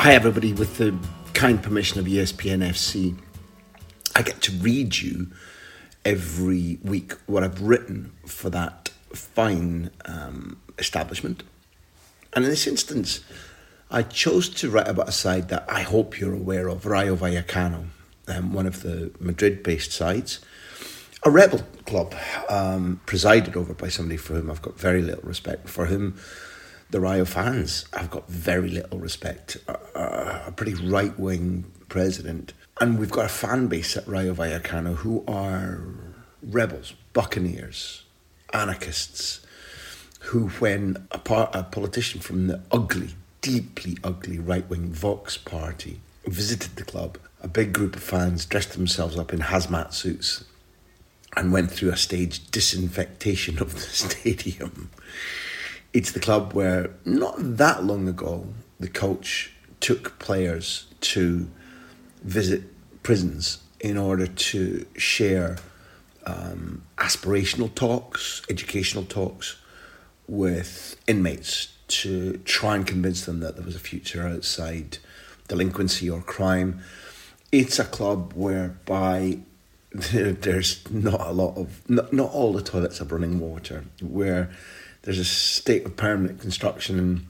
Hi, everybody. With the kind permission of ESPN FC, I get to read you every week what I've written for that fine um, establishment. And in this instance, I chose to write about a side that I hope you're aware of, Rayo Vallecano, um, one of the Madrid based sides. A rebel club um, presided over by somebody for whom I've got very little respect, for whom the Rayo fans have got very little respect. Uh, a pretty right wing president. And we've got a fan base at Rayo Vallecano who are rebels, buccaneers, anarchists, who, when a, a politician from the ugly, deeply ugly right wing Vox party visited the club, a big group of fans dressed themselves up in hazmat suits and went through a staged disinfectation of the stadium. It's the club where not that long ago the coach took players to visit prisons in order to share um, aspirational talks, educational talks with inmates to try and convince them that there was a future outside delinquency or crime. It's a club whereby there's not a lot of, not, not all the toilets have running water, where there's a state of permanent construction and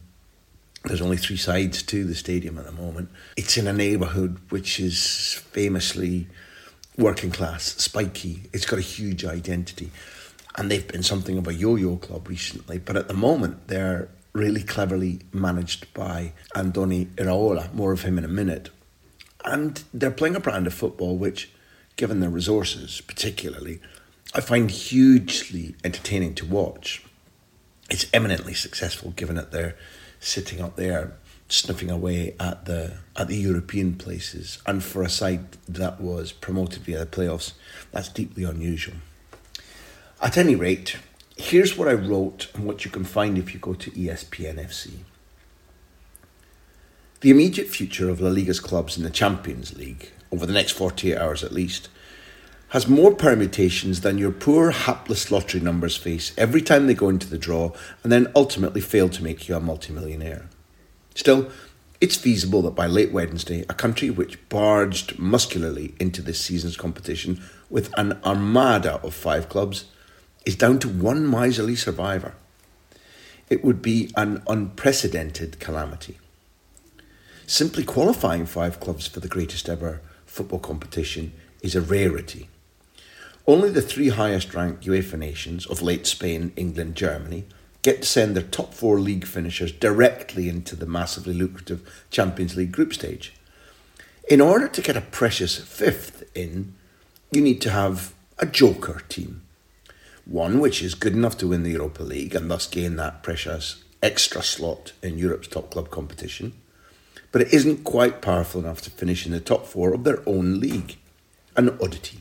there's only three sides to the stadium at the moment. It's in a neighbourhood which is famously working class, spiky. It's got a huge identity. And they've been something of a yo yo club recently. But at the moment, they're really cleverly managed by Andoni Iraola. More of him in a minute. And they're playing a brand of football which, given their resources particularly, I find hugely entertaining to watch it's eminently successful given that they're sitting up there sniffing away at the at the European places. And for a side that was promoted via the playoffs that's deeply unusual. At any rate here's what I wrote and what you can find if you go to ESPN FC the immediate future of La Liga's clubs in the Champions League over the next 48 hours at least has more permutations than your poor, hapless lottery numbers face every time they go into the draw and then ultimately fail to make you a multimillionaire. Still, it's feasible that by late Wednesday, a country which barged muscularly into this season's competition with an armada of five clubs is down to one miserly survivor. It would be an unprecedented calamity. Simply qualifying five clubs for the greatest ever football competition is a rarity. Only the three highest ranked UEFA nations, of late Spain, England, Germany, get to send their top four league finishers directly into the massively lucrative Champions League group stage. In order to get a precious fifth in, you need to have a joker team. One which is good enough to win the Europa League and thus gain that precious extra slot in Europe's top club competition, but it isn't quite powerful enough to finish in the top four of their own league. An oddity.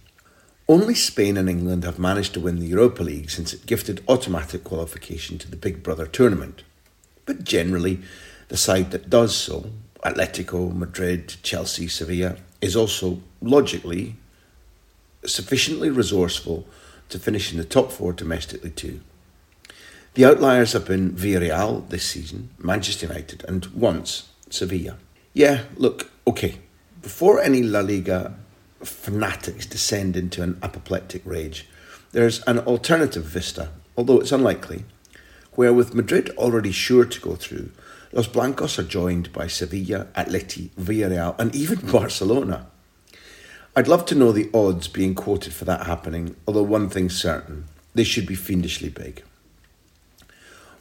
Only Spain and England have managed to win the Europa League since it gifted automatic qualification to the Big Brother tournament. But generally, the side that does so, Atletico, Madrid, Chelsea, Sevilla, is also logically sufficiently resourceful to finish in the top four domestically too. The outliers have been Villarreal this season, Manchester United, and once Sevilla. Yeah, look, okay. Before any La Liga fanatics descend into an apoplectic rage, there's an alternative vista, although it's unlikely, where with Madrid already sure to go through, Los Blancos are joined by Sevilla, Atleti, Villarreal, and even hmm. Barcelona. I'd love to know the odds being quoted for that happening, although one thing's certain they should be fiendishly big.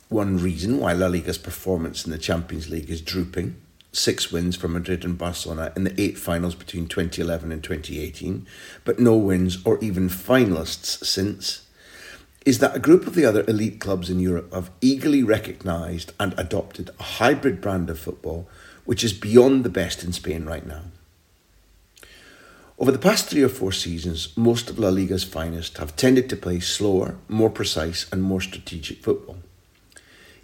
One reason why La Liga's performance in the Champions League is drooping six wins for Madrid and Barcelona in the eight finals between 2011 and 2018, but no wins or even finalists since, is that a group of the other elite clubs in Europe have eagerly recognised and adopted a hybrid brand of football which is beyond the best in Spain right now. Over the past three or four seasons, most of La Liga's finest have tended to play slower, more precise, and more strategic football.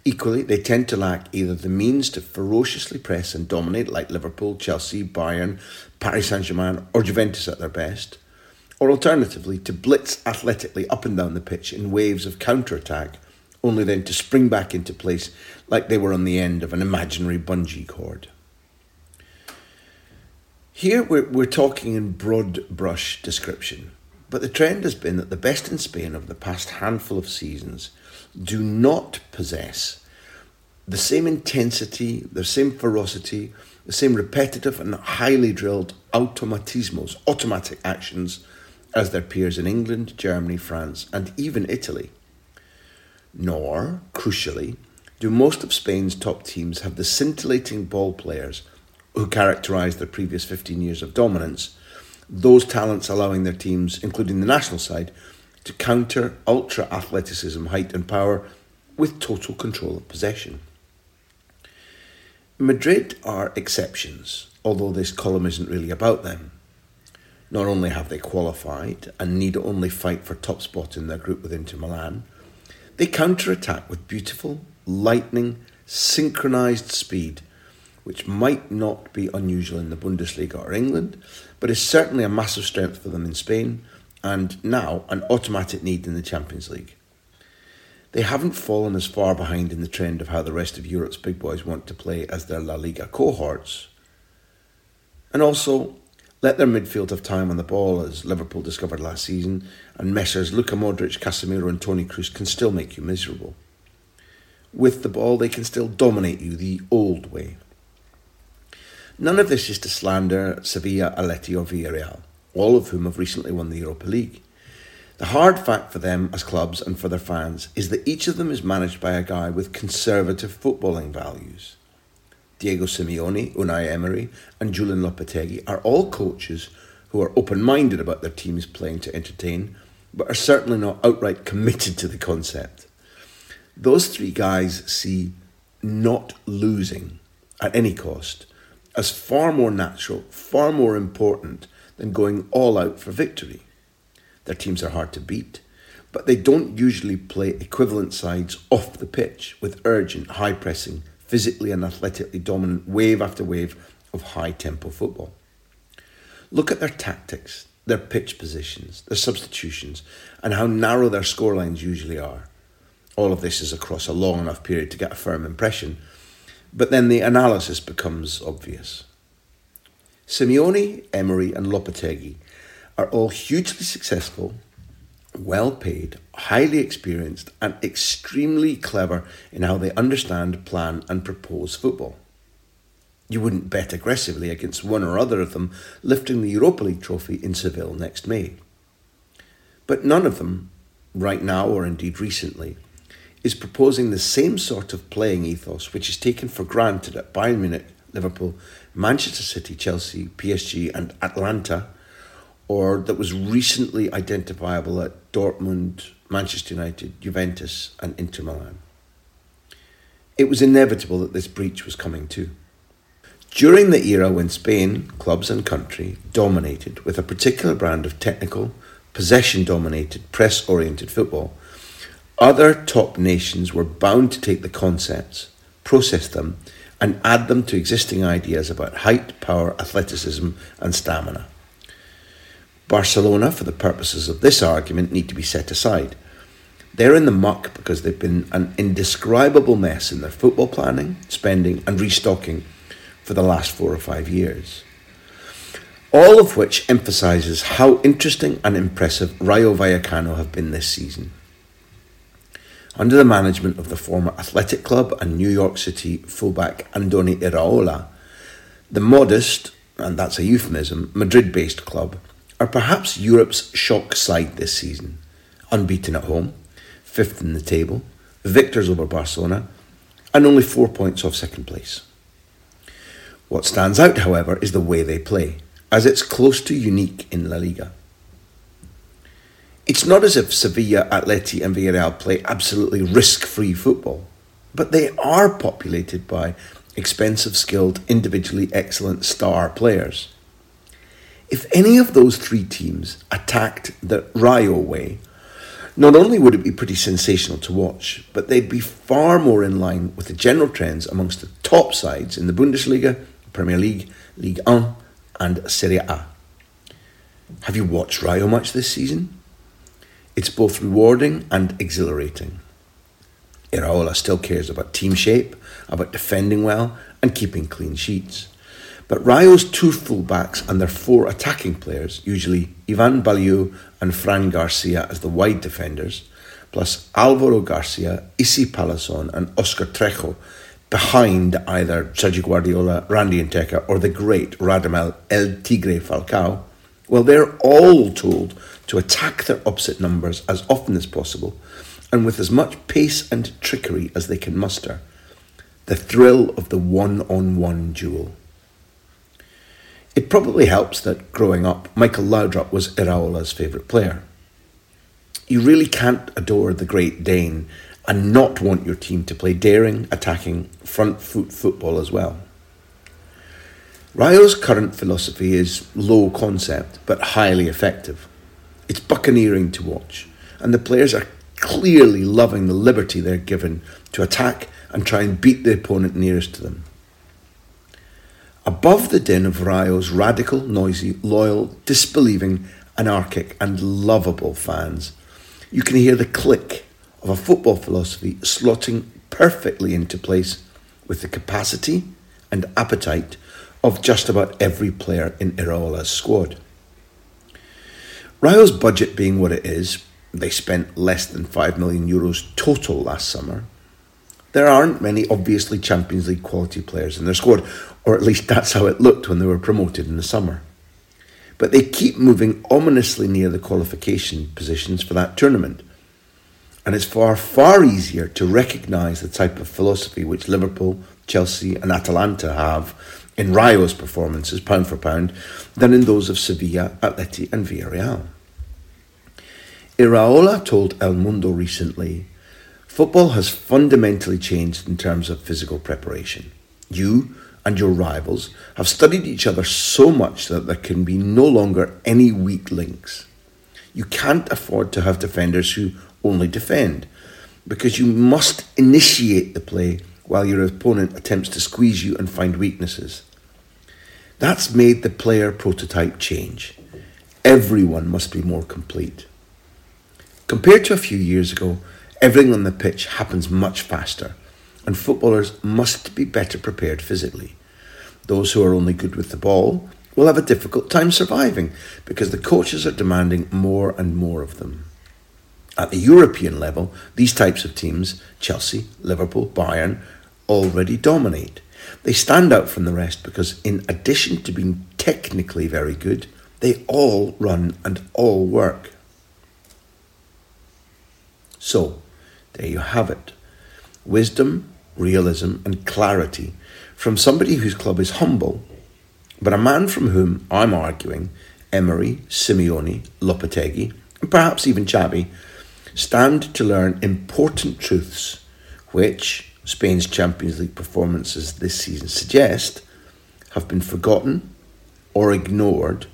Equally, they tend to lack either the means to ferociously press and dominate like Liverpool, Chelsea, Bayern, Paris Saint Germain, or Juventus at their best, or alternatively to blitz athletically up and down the pitch in waves of counter attack, only then to spring back into place like they were on the end of an imaginary bungee cord. Here we're, we're talking in broad brush description, but the trend has been that the best in Spain over the past handful of seasons do not possess the same intensity, the same ferocity, the same repetitive and highly drilled automatismos, automatic actions, as their peers in England, Germany, France, and even Italy. Nor, crucially, do most of Spain's top teams have the scintillating ball players who characterised their previous 15 years of dominance, those talents allowing their teams, including the national side, to counter ultra athleticism, height, and power with total control of possession. Madrid are exceptions, although this column isn't really about them. Not only have they qualified and need only fight for top spot in their group with Inter Milan, they counter-attack with beautiful, lightning, synchronised speed, which might not be unusual in the Bundesliga or England, but is certainly a massive strength for them in Spain and now an automatic need in the Champions League. They haven't fallen as far behind in the trend of how the rest of Europe's big boys want to play as their La Liga cohorts. And also, let their midfield have time on the ball, as Liverpool discovered last season, and Messrs Luka Modric, Casemiro, and Toni Kroos can still make you miserable. With the ball, they can still dominate you the old way. None of this is to slander Sevilla, Atleti, or Villarreal, all of whom have recently won the Europa League. The hard fact for them as clubs and for their fans is that each of them is managed by a guy with conservative footballing values. Diego Simeone, Unai Emery, and Julian Lopetegui are all coaches who are open minded about their teams playing to entertain, but are certainly not outright committed to the concept. Those three guys see not losing at any cost as far more natural, far more important than going all out for victory. Their teams are hard to beat, but they don't usually play equivalent sides off the pitch with urgent, high pressing, physically and athletically dominant wave after wave of high tempo football. Look at their tactics, their pitch positions, their substitutions, and how narrow their scorelines usually are. All of this is across a long enough period to get a firm impression, but then the analysis becomes obvious. Simeone, Emery, and Lopetegui are all hugely successful, well paid, highly experienced, and extremely clever in how they understand, plan, and propose football. You wouldn't bet aggressively against one or other of them lifting the Europa League trophy in Seville next May. But none of them, right now or indeed recently, is proposing the same sort of playing ethos which is taken for granted at Bayern Munich, Liverpool, Manchester City, Chelsea, PSG, and Atalanta, or that was recently identifiable at Dortmund, Manchester United, Juventus, and Inter Milan. It was inevitable that this breach was coming too. During the era when Spain, clubs and country, dominated with a particular brand of technical, possession dominated, press oriented football, other top nations were bound to take the concepts, process them, and add them to existing ideas about height, power, athleticism, and stamina. Barcelona, for the purposes of this argument, need to be set aside. They're in the muck because they've been an indescribable mess in their football planning, spending, and restocking for the last four or five years. All of which emphasises how interesting and impressive Rayo Vallecano have been this season. Under the management of the former Athletic Club and New York City fullback Andoni Iraola, the modest, and that's a euphemism, Madrid based club are perhaps Europe's shock side this season. Unbeaten at home, fifth in the table, victors over Barcelona, and only four points off second place. What stands out, however, is the way they play, as it's close to unique in La Liga. It's not as if Sevilla, Atleti, and Villarreal play absolutely risk free football, but they are populated by expensive, skilled, individually excellent star players. If any of those three teams attacked the Rayo way, not only would it be pretty sensational to watch, but they'd be far more in line with the general trends amongst the top sides in the Bundesliga, Premier League, Ligue 1, and Serie A. Have you watched Rayo much this season? It's both rewarding and exhilarating. Iraola still cares about team shape, about defending well, and keeping clean sheets. But Rayo's two fullbacks and their four attacking players, usually Ivan Balliu and Fran Garcia as the wide defenders, plus Alvaro Garcia, Isi Palazon, and Oscar Trejo behind either Sergio Guardiola, Randy Nteka, or the great Radamel El Tigre Falcao, well, they're all told to attack their opposite numbers as often as possible and with as much pace and trickery as they can muster. The thrill of the one on one duel. It probably helps that growing up, Michael Laudrup was Iraola's favourite player. You really can't adore the great Dane and not want your team to play daring, attacking, front foot football as well. Rayo's current philosophy is low concept but highly effective. It's buccaneering to watch, and the players are clearly loving the liberty they're given to attack and try and beat the opponent nearest to them. Above the din of Rayo's radical, noisy, loyal, disbelieving, anarchic, and lovable fans, you can hear the click of a football philosophy slotting perfectly into place with the capacity and appetite of just about every player in Iraola's squad. Rayo's budget being what it is, they spent less than 5 million euros total last summer. There aren't many obviously Champions League quality players in their squad, or at least that's how it looked when they were promoted in the summer. But they keep moving ominously near the qualification positions for that tournament and it's far, far easier to recognise the type of philosophy which Liverpool, Chelsea, and Atalanta have in Rayo's performances, pound for pound, than in those of Sevilla, Atleti, and Villarreal. Iraola told El Mundo recently football has fundamentally changed in terms of physical preparation. You and your rivals have studied each other so much that there can be no longer any weak links. You can't afford to have defenders who only defend because you must initiate the play while your opponent attempts to squeeze you and find weaknesses. That's made the player prototype change. Everyone must be more complete. Compared to a few years ago, everything on the pitch happens much faster, and footballers must be better prepared physically. Those who are only good with the ball will have a difficult time surviving because the coaches are demanding more and more of them. At the European level, these types of teams, Chelsea, Liverpool, Bayern, already dominate. They stand out from the rest because, in addition to being technically very good, they all run and all work. So, there you have it wisdom, realism, and clarity from somebody whose club is humble, but a man from whom I'm arguing Emery, Simeone, Lopetegui, and perhaps even Xavi stand to learn important truths which Spain's Champions League performances this season suggest have been forgotten or ignored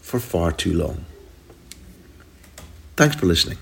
for far too long. Thanks for listening.